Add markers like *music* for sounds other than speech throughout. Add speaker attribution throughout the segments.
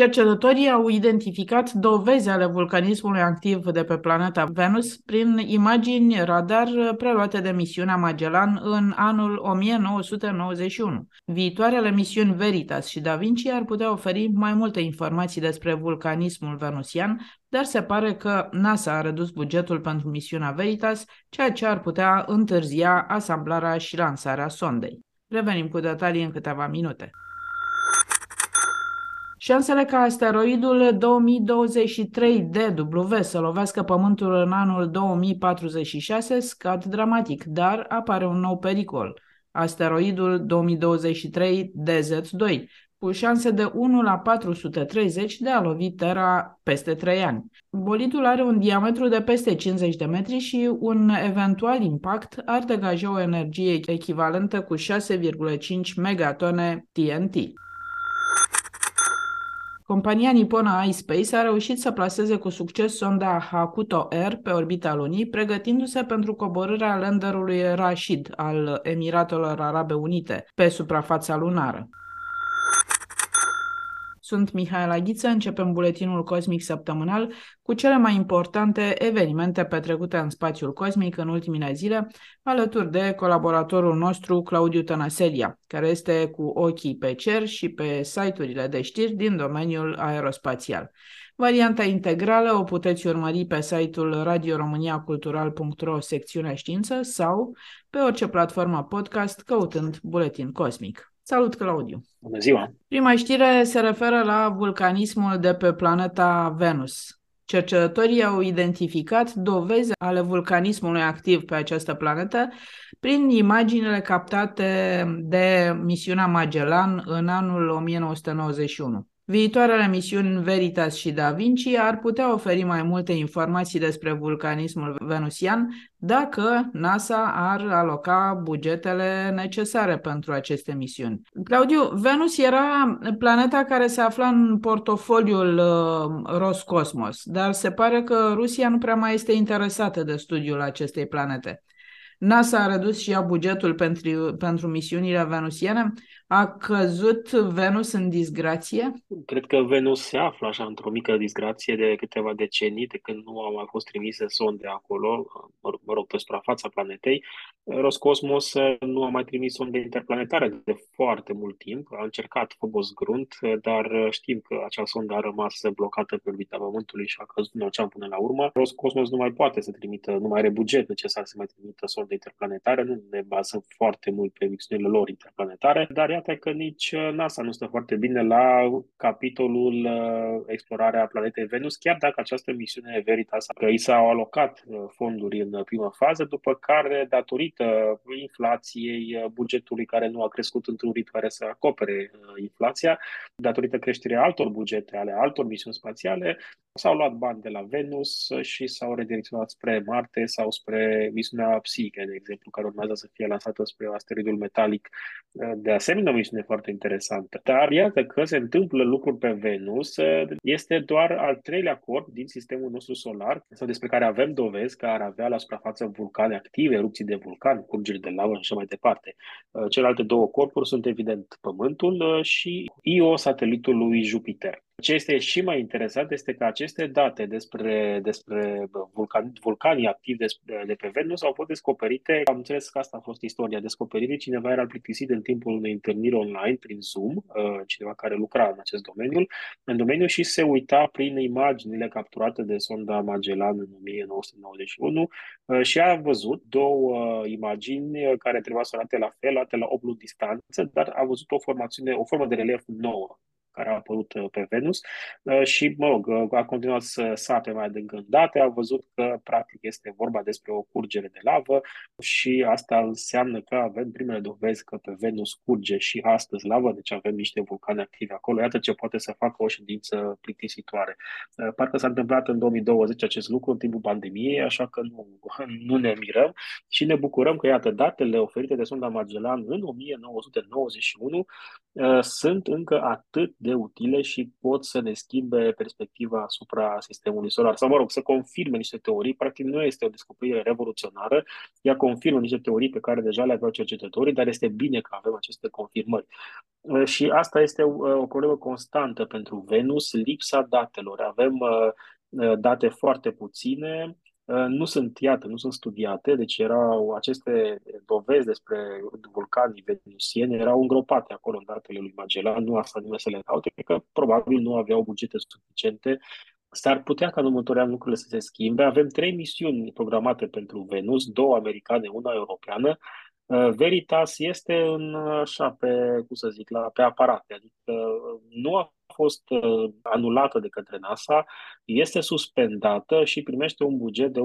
Speaker 1: Cercetătorii au identificat dovezi ale vulcanismului activ de pe planeta Venus prin imagini radar preluate de misiunea Magellan în anul 1991. Viitoarele misiuni Veritas și Da Vinci ar putea oferi mai multe informații despre vulcanismul venusian, dar se pare că NASA a redus bugetul pentru misiunea Veritas, ceea ce ar putea întârzia asamblarea și lansarea sondei. Revenim cu detalii în câteva minute. Șansele ca asteroidul 2023DW să lovească Pământul în anul 2046 scad dramatic, dar apare un nou pericol, asteroidul 2023DZ2, cu șanse de 1 la 430 de a lovi Terra peste 3 ani. Bolidul are un diametru de peste 50 de metri și un eventual impact ar degaja o energie echivalentă cu 6,5 megatone TNT. Compania niponă iSpace a reușit să plaseze cu succes sonda Hakuto R pe orbita lunii, pregătindu-se pentru coborârea landerului Rashid al Emiratelor Arabe Unite pe suprafața lunară. Sunt Mihaela Ghiță, începem buletinul cosmic săptămânal cu cele mai importante evenimente petrecute în spațiul cosmic în ultimile zile, alături de colaboratorul nostru Claudiu Tănăselia, care este cu ochii pe cer și pe site-urile de știri din domeniul aerospațial. Varianta integrală o puteți urmări pe site-ul radioromaniacultural.ro secțiunea știință sau pe orice platformă podcast căutând Buletin Cosmic. Salut, Claudiu!
Speaker 2: Bună ziua!
Speaker 1: Prima știre se referă la vulcanismul de pe planeta Venus. Cercetătorii au identificat dovezi ale vulcanismului activ pe această planetă prin imaginile captate de misiunea Magellan în anul 1991. Viitoarele misiuni Veritas și Da Vinci ar putea oferi mai multe informații despre vulcanismul venusian dacă NASA ar aloca bugetele necesare pentru aceste misiuni. Claudiu, Venus era planeta care se afla în portofoliul uh, Roscosmos, dar se pare că Rusia nu prea mai este interesată de studiul acestei planete. NASA a redus și ea bugetul pentru, pentru misiunile venusiene. A căzut Venus în disgrație?
Speaker 2: Cred că Venus se află așa într-o mică disgrație de câteva decenii, de când nu au mai fost trimise sonde acolo, mă rog, pe suprafața planetei. Roscosmos nu a mai trimis sonde interplanetare de foarte mult timp. A încercat Phobos Grunt, dar știm că acea sondă a rămas blocată pe orbita Pământului și a căzut în ocean până la urmă. Roscosmos nu mai poate să trimită, nu mai are buget necesar să mai trimită sonde interplanetare, nu ne bazăm foarte mult pe misiunile lor interplanetare, dar iată că nici NASA nu stă foarte bine la capitolul explorarea planetei Venus, chiar dacă această misiune Veritas i s-au alocat fonduri în prima fază, după care, datorită inflației, bugetului care nu a crescut într-un ritm care să acopere inflația, datorită creșterii altor bugete ale altor misiuni spațiale, s-au luat bani de la Venus și s-au redirecționat spre Marte sau spre misiunea Psyche, de exemplu, care urmează să fie lansată spre asteroidul metalic. De asemenea, o misiune foarte interesantă. Dar iată că se întâmplă lucruri pe Venus. Este doar al treilea corp din sistemul nostru solar, sau despre care avem dovezi că ar avea la suprafață vulcane active, erupții de vulcan, curgeri de lavă și așa mai departe. Celelalte două corpuri sunt evident Pământul și Io, satelitul lui Jupiter. Ce este și mai interesant este că aceste date despre, despre vulcan, vulcanii activi de, de pe Venus au fost descoperite. Am înțeles că asta a fost istoria descoperirii. Cineva era plictisit în timpul unei întâlniri online prin Zoom, cineva care lucra în acest domeniu, în domeniu și se uita prin imaginile capturate de sonda Magellan în 1991 și a văzut două imagini care trebuia să arate la fel, arate la 8 luni distanță, dar a văzut o formațiune, o formă de relief nouă care a apărut uh, pe Venus uh, și, mă rog, uh, a continuat să sape mai adânc în date, a văzut că, practic, este vorba despre o curgere de lavă și asta înseamnă că avem primele dovezi că pe Venus curge și astăzi lavă, deci avem niște vulcane active acolo. Iată ce poate să facă o ședință plictisitoare. Parcă s-a întâmplat în 2020 acest lucru în timpul pandemiei, așa că nu, *laughs* nu ne mirăm și ne bucurăm că, iată, datele oferite de sonda Magellan în 1991 sunt încă atât de utile și pot să ne schimbe perspectiva asupra sistemului solar. Sau, mă rog, să confirme niște teorii. Practic nu este o descoperire revoluționară, ea confirmă niște teorii pe care deja le aveau cercetătorii, dar este bine că avem aceste confirmări. Uh, și asta este uh, o problemă constantă pentru Venus, lipsa datelor. Avem uh, date foarte puține, Uh, nu sunt, iată, nu sunt studiate, deci erau aceste dovezi despre vulcanii venusieni erau îngropate acolo în datele lui Magellan, nu asta nimeni să le caute, că probabil nu aveau bugete suficiente. S-ar putea ca în următorii ani lucrurile să se schimbe. Avem trei misiuni programate pentru Venus, două americane, una europeană. Uh, Veritas este în, așa, pe, cum să zic, la, pe aparate, adică nu a fost uh, anulată de către NASA, este suspendată și primește un buget de 1,5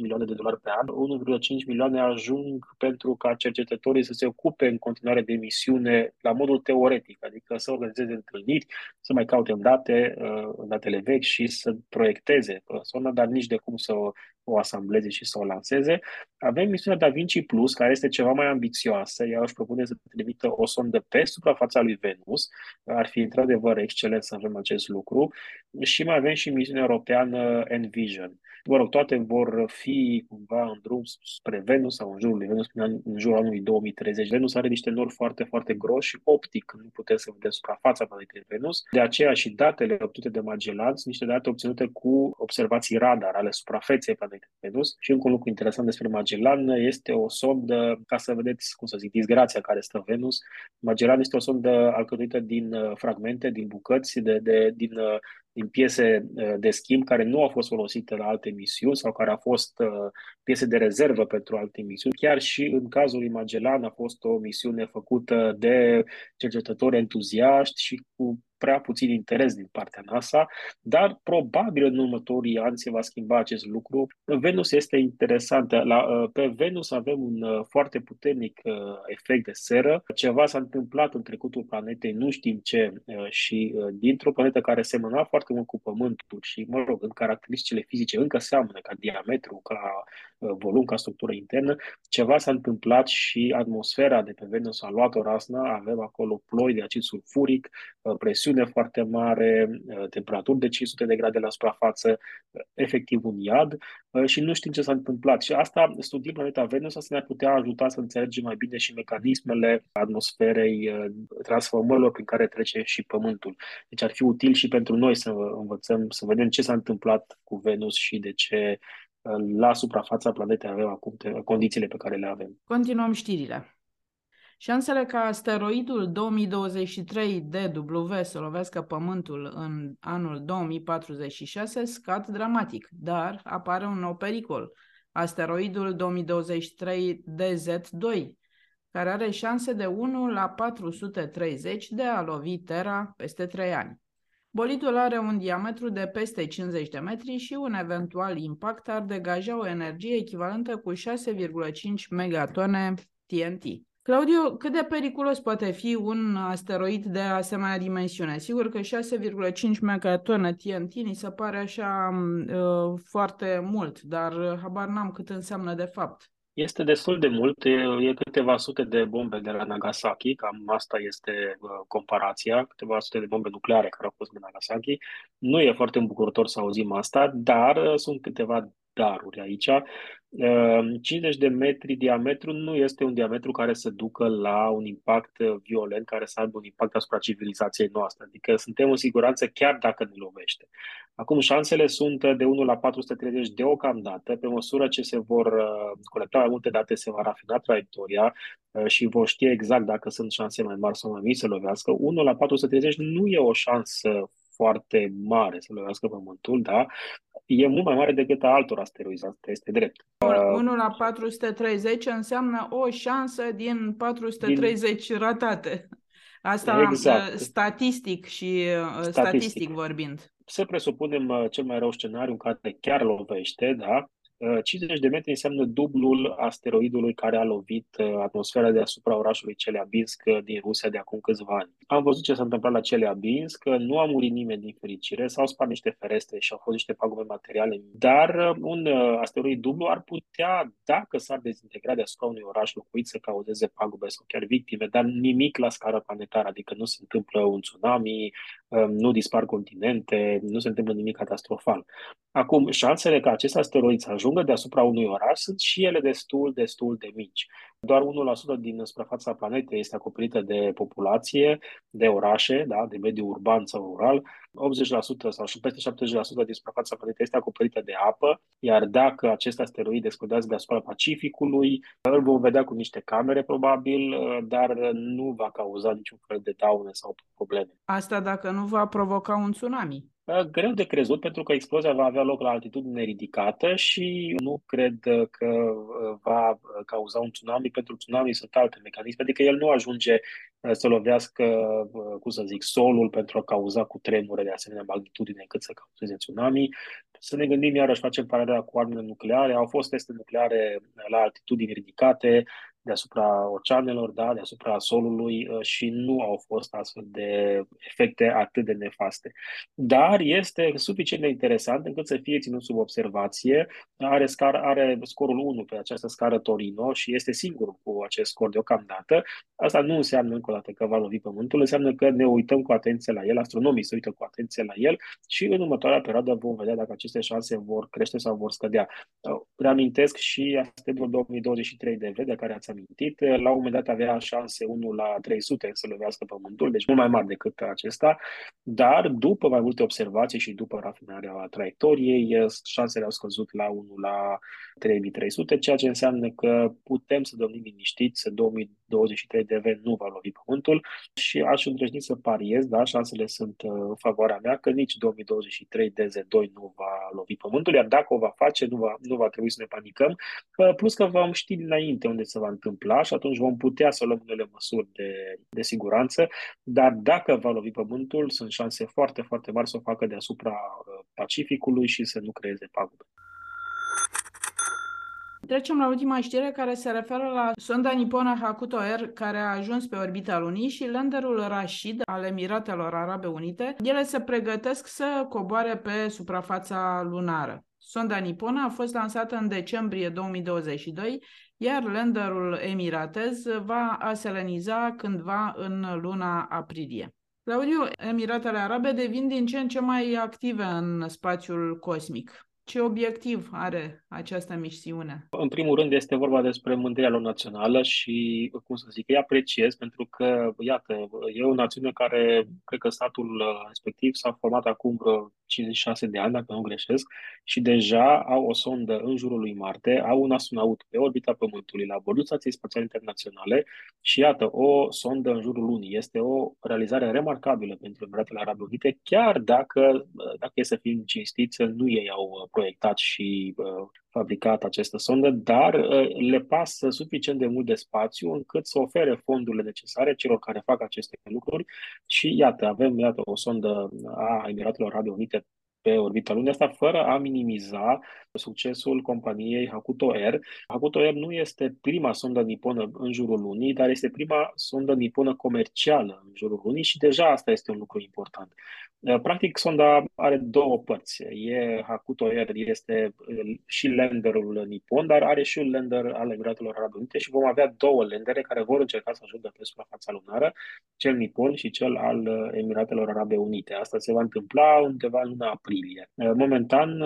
Speaker 2: milioane de dolari pe an. 1,5 milioane ajung pentru ca cercetătorii să se ocupe în continuare de misiune la modul teoretic, adică să organizeze întâlniri, să mai caute în date, uh, în datele vechi și să proiecteze persoana, dar nici de cum să o, o asambleze și să o lanseze. Avem misiunea Da Vinci Plus, care este ceva mai ambițioasă. Ea își propune să trimită o sondă pe suprafața lui Venus. Ar fi într-adevăr excelent să avem acest lucru. Și mai avem și misiunea europeană Envision. Mă rog, toate vor fi cumva în drum spre Venus sau în jurul lui Venus până în jurul anului 2030. Venus are niște nori foarte, foarte groși și optic nu putem să vedem suprafața planetei Venus. De aceea și datele obținute de Magellanț sunt niște date obținute cu observații radar ale suprafeței planetei Venus. Și încă un lucru interesant despre Magellan este o sondă, ca să vedeți, cum să zic, disgrația care stă Venus. Magellan este o sondă alcătuită din uh, fragmente, din bucăți, de, de, din uh, din piese uh, de schimb care nu au fost folosite la alte misiuni sau care au fost uh, piese de rezervă pentru alte misiuni. Chiar și în cazul lui Magellan a fost o misiune făcută de cercetători entuziaști și cu prea puțin interes din partea NASA, dar probabil în următorii ani se va schimba acest lucru. Venus este interesantă. La, uh, pe Venus avem un uh, foarte puternic uh, efect de seră. Ceva s-a întâmplat în trecutul planetei, nu știm ce, și dintr-o planetă care semăna foarte mult cu Pământul și, mă rog, în caracteristicile fizice încă seamănă ca diametru, ca volum, ca structură internă, ceva s-a întâmplat și atmosfera de pe Venus a luat o rasnă, avem acolo ploi de acid sulfuric, presiune presiune foarte mare, uh, temperaturi de 500 de grade la suprafață, uh, efectiv un iad uh, și nu știm ce s-a întâmplat. Și asta, studiind planeta Venus, să ne-ar putea ajuta să înțelegem mai bine și mecanismele atmosferei, transformărilor prin care trece și Pământul. Deci ar fi util și pentru noi să învățăm, să vedem ce s-a întâmplat cu Venus și de ce la suprafața planetei avem acum condițiile pe care le avem.
Speaker 1: Continuăm știrile. Șansele ca asteroidul 2023 DW să lovească Pământul în anul 2046 scad dramatic, dar apare un nou pericol, asteroidul 2023 DZ2, care are șanse de 1 la 430 de a lovi Terra peste 3 ani. Bolidul are un diametru de peste 50 de metri și un eventual impact ar degaja o energie echivalentă cu 6,5 megatone TNT. Claudiu, cât de periculos poate fi un asteroid de asemenea dimensiune? Sigur că 6,5 megatonă TNT ni se pare așa uh, foarte mult, dar habar n-am cât înseamnă de fapt.
Speaker 2: Este destul de mult, e, e câteva sute de bombe de la Nagasaki, cam asta este uh, comparația, câteva sute de bombe nucleare care au fost de Nagasaki. Nu e foarte îmbucurător să auzim asta, dar uh, sunt câteva daruri aici. 50 ehm, de metri diametru nu este un diametru care să ducă la un impact uh, violent, care să aibă un impact asupra civilizației noastre. Adică suntem în siguranță chiar dacă ne lovește. Acum, șansele sunt de 1 la 430 deocamdată. Pe măsură ce se vor uh, colecta mai multe date, se va rafina traiectoria uh, și vor ști exact dacă sunt șanse mai mari sau mai mici să lovească. 1 la 430 nu e o șansă foarte mare să lovească Pământul, da? E mult mai mare decât a altor asteroizi, asta este drept.
Speaker 1: 1 la 430 înseamnă o șansă din 430 din... ratate. Asta exact. statistic și statistic. statistic vorbind.
Speaker 2: Să presupunem cel mai rău scenariu în care chiar lovește, da? 50 uh, de metri înseamnă dublul asteroidului care a lovit uh, atmosfera deasupra orașului Chelyabinsk uh, din Rusia de acum câțiva ani. Am văzut ce s-a întâmplat la Chelyabinsk, nu a murit nimeni din fericire, s-au spart niște ferestre și au fost niște pagube materiale, dar un asteroid dublu ar putea, dacă s-ar dezintegra deasupra unui oraș locuit, să cauzeze pagube sau chiar victime, dar nimic la scară planetară, adică nu se întâmplă un tsunami, um, nu dispar continente, nu se întâmplă nimic catastrofal. Acum, șansele ca acest asteroid să ajungă ajungă deasupra unui oraș sunt și ele destul, destul de mici. Doar 1% din suprafața planetei este acoperită de populație, de orașe, da, de mediu urban sau rural. 80% sau și peste 70% din suprafața planetei este acoperită de apă, iar dacă acest asteroid explodează deasupra Pacificului, îl vom vedea cu niște camere probabil, dar nu va cauza niciun fel de daune sau probleme.
Speaker 1: Asta dacă nu va provoca un tsunami.
Speaker 2: Greu de crezut pentru că explozia va avea loc la altitudine ridicată și nu cred că uh, va uh, cauza un tsunami. Pentru tsunami sunt alte mecanisme, adică el nu ajunge uh, să lovească, cum să zic, solul pentru a cauza cu tremure de asemenea magnitudine încât să cauzeze tsunami. Să ne gândim iarăși, facem paralela cu armele nucleare. Au fost teste nucleare la altitudini ridicate, deasupra oceanelor, da, deasupra solului uh, și nu au fost astfel de efecte atât de nefaste. Dar este suficient de interesant încât să fie ținut sub observație. Are, scar, are scorul 1 pe această scară Torino și este singurul cu acest scor deocamdată. Asta nu înseamnă încă o dată că va lovi Pământul, înseamnă că ne uităm cu atenție la el, astronomii se uită cu atenție la el și în următoarea perioadă vom vedea dacă aceste șanse vor crește sau vor scădea. Uh, reamintesc și asteroidul 2023 de V, de care ați amintit, la un moment dat avea șanse 1 la 300 să lovească pământul, deci mult mai mare decât acesta, dar după mai multe observații și după rafinarea traiectoriei, șansele au scăzut la 1 la 3300, ceea ce înseamnă că putem să domnim liniștiți 2000 23 de vent nu va lovi pământul și aș îndrăzni să pariez, da, șansele sunt uh, în favoarea mea, că nici 2023 DZ2 nu va lovi pământul, iar dacă o va face, nu va, nu va trebui să ne panicăm, uh, plus că vom ști dinainte unde se va întâmpla și atunci vom putea să luăm unele măsuri de, de siguranță, dar dacă va lovi pământul, sunt șanse foarte, foarte mari să o facă deasupra uh, Pacificului și să nu creeze pagube.
Speaker 1: Trecem la ultima știre care se referă la sonda niponă Hakuto R care a ajuns pe orbita lunii și landerul Rashid al Emiratelor Arabe Unite. Ele se pregătesc să coboare pe suprafața lunară. Sonda niponă a fost lansată în decembrie 2022, iar landerul emiratez va aseleniza cândva în luna aprilie. Claudiu, Emiratele Arabe devin din ce în ce mai active în spațiul cosmic. Ce obiectiv are această misiune?
Speaker 2: În primul rând este vorba despre mândria lor națională și, cum să zic, îi apreciez pentru că, iată, e o națiune care, cred că statul respectiv s-a format acum vreo 56 de ani, dacă nu greșesc, și deja au o sondă în jurul lui Marte, au un astronaut pe orbita Pământului la bordul Stației Spațiale Internaționale și, iată, o sondă în jurul lunii. Este o realizare remarcabilă pentru Emiratele Arabe Unite, chiar dacă, dacă e să fim cinstiți, nu ei au proiectat și uh, fabricat această sondă, dar uh, le pasă suficient de mult de spațiu încât să ofere fondurile necesare celor care fac aceste lucruri. Și iată, avem iată, o sondă a Emiratelor Arabe Unite pe orbita lunii, asta fără a minimiza succesul companiei Hakuto Air. Hakuto Air nu este prima sondă niponă în jurul lunii, dar este prima sondă niponă comercială în jurul lunii și deja asta este un lucru important. Uh, practic, sonda are două părți. E Hakuto Air este uh, și landerul nipon, dar are și un lander al Emiratelor Arabe Unite și vom avea două landere care vor încerca să ajungă pe suprafața lunară, cel nipon și cel al uh, Emiratelor Arabe Unite. Asta se va întâmpla undeva în luna aprilie. Momentan,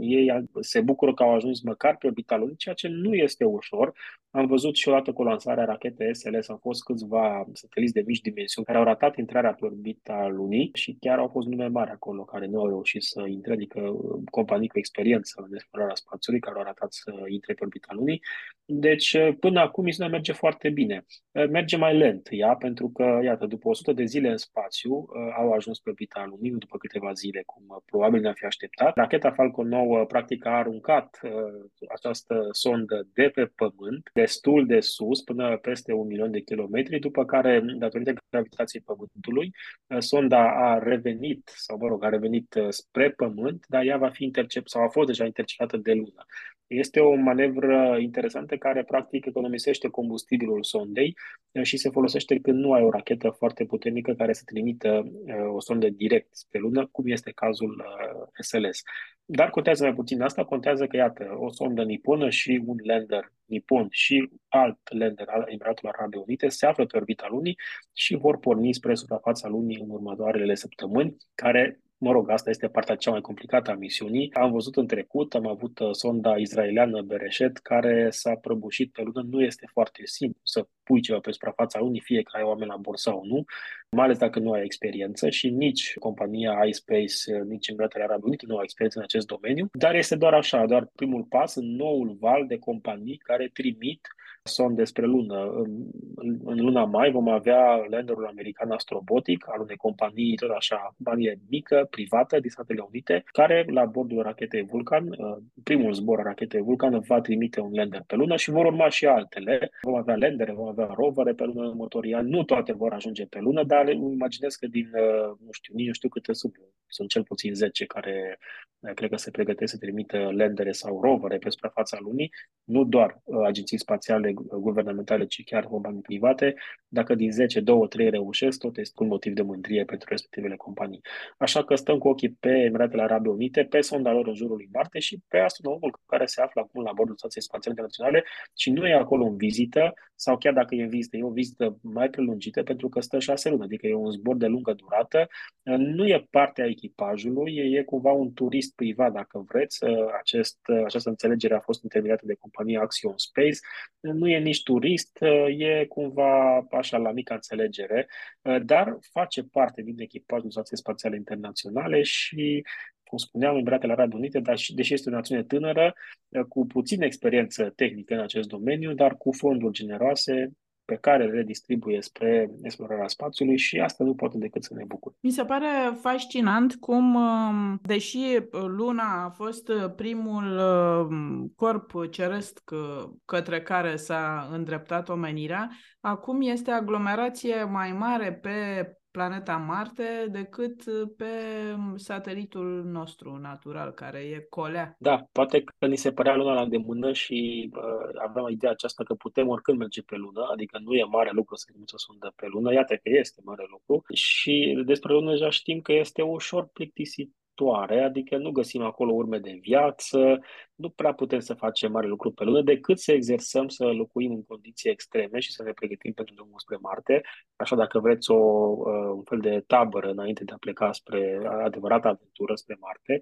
Speaker 2: ei se bucură că au ajuns măcar pe orbita lunii, ceea ce nu este ușor. Am văzut și odată cu lansarea rachetei SLS, au fost câțiva sateliți de mici dimensiuni care au ratat intrarea pe orbita lunii și chiar au fost nume mari acolo care nu au reușit să intre, adică uh, companii cu experiență în explorarea spațiului care au ratat să intre pe orbita lunii. Deci, uh, până acum, misiunea merge foarte bine. Uh, merge mai lent ea, pentru că, iată, după 100 de zile în spațiu, au ajuns pe orbita lunii, după câteva zile, cum probabil probabil ne-am fi așteptat. Racheta Falcon 9 practic a aruncat uh, această sondă de pe Pământ, destul de sus, până peste un milion de kilometri, după care, datorită gravitației Pământului, uh, sonda a revenit, sau mă rog, a revenit uh, spre Pământ, dar ea va fi intercept sau a fost deja interceptată de Lună. Este o manevră interesantă care practic economisește combustibilul sondei uh, și se folosește când nu ai o rachetă foarte puternică care să trimită uh, o sondă direct spre lună, cum este cazul SLS. Uh, Dar contează mai puțin asta, contează că, iată, o sondă niponă și un lander nipon și alt lander al Emiratului Arabe Unite se află pe orbita lunii și vor porni spre suprafața lunii în următoarele săptămâni, care Mă rog, asta este partea cea mai complicată a misiunii. Am văzut în trecut, am avut uh, sonda israeliană Bereshet care s-a prăbușit pe lună. Nu este foarte simplu să pui ceva pe suprafața lunii, fie că ai oameni la bord sau nu, mai ales dacă nu ai experiență și nici compania iSpace, uh, nici Emiratele Arabe Unite nu au experiență în acest domeniu, dar este doar așa, doar primul pas în noul val de companii care trimit son despre lună. În, în luna mai vom avea landerul american Astrobotic al unei companii tot așa, companie mică, privată din Statele Unite, care la bordul rachetei Vulcan, uh, primul zbor a rachetei Vulcan va trimite un lander pe lună și vor urma și altele. Vom avea landere, vom avea rovere pe lună în următorii ani. Nu toate vor ajunge pe lună, dar imaginez că din, uh, nu știu, nici nu știu câte sunt, sunt cel puțin 10 care uh, cred că se pregătesc să trimită landere sau rovere pe suprafața lunii, nu doar agenții spațiale guvernamentale, ci chiar companii private. Dacă din 10, 2, 3 reușesc, tot este un motiv de mândrie pentru respectivele companii. Așa că stăm cu ochii pe Emiratele Arabe Unite, pe sonda lor în jurul lui Marte și pe astronomul care se află acum la bordul Stației Spațiale Internaționale și nu e acolo în vizită, sau chiar dacă e în vizită, e o vizită mai prelungită pentru că stă șase luni, adică e un zbor de lungă durată. Nu e parte a echipajului, e cumva un turist privat, dacă vreți. Acest, această înțelegere a fost întemeiată de compania Axion Space. Nu e nici turist, e cumva așa la mică înțelegere, dar face parte din echipajul Stației Spațiale Internaționale și cum spuneam, Emiratele Arabe Unite, dar și, deși este o națiune tânără, cu puțină experiență tehnică în acest domeniu, dar cu fonduri generoase, pe care le distribuie spre explorarea spațiului și asta nu poate decât să ne bucure.
Speaker 1: Mi se pare fascinant cum, um, deși Luna a fost primul um, corp ceresc către care s-a îndreptat omenirea, acum este aglomerație mai mare pe planeta Marte decât pe satelitul nostru natural, care e colea.
Speaker 2: Da, poate că ni se părea luna la îndemână și uh, aveam ideea aceasta că putem oricând merge pe lună, adică nu e mare lucru să trimiți o sondă pe lună, iată că este mare lucru. Și despre lună deja știm că este ușor plictisit adică nu găsim acolo urme de viață, nu prea putem să facem mare lucru pe lună decât să exersăm să locuim în condiții extreme și să ne pregătim pentru drumul spre Marte. Așa dacă vreți o, uh, un fel de tabără înainte de a pleca spre adevărată aventură spre Marte,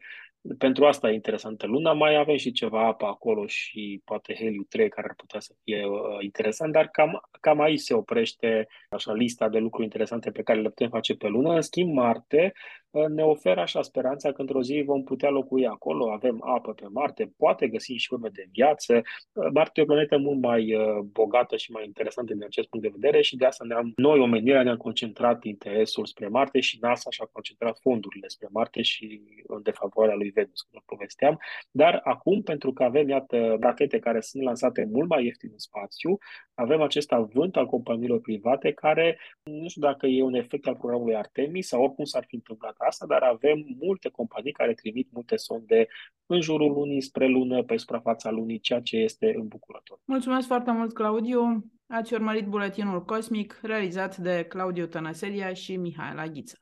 Speaker 2: pentru asta e interesantă luna. Mai avem și ceva apă acolo și poate heliu 3 care ar putea să fie uh, interesant, dar cam, cam aici se oprește așa lista de lucruri interesante pe care le putem face pe lună. În schimb, Marte uh, ne oferă așa speranța că într-o zi vom putea locui acolo, avem apă pe Marte, poate găsi și urme de viață. Uh, Marte e o planetă mult mai uh, bogată și mai interesantă din acest punct de vedere și de asta ne-am, noi, omenirea, ne-am concentrat interesul spre Marte și NASA și-a concentrat fondurile spre Marte și în defavoarea lui Venus, cum povesteam. Dar acum, pentru că avem, iată, rachete care sunt lansate mult mai ieftin în spațiu, avem acest avânt al companiilor private care, nu știu dacă e un efect al programului Artemis sau oricum s-ar fi întâmplat asta, dar avem multe companii care trimit multe sonde în jurul lunii, spre lună, pe suprafața lunii, ceea ce este îmbucurător.
Speaker 1: Mulțumesc foarte mult, Claudiu! Ați urmărit buletinul cosmic realizat de Claudiu Tănăselia și Mihaela Ghiță.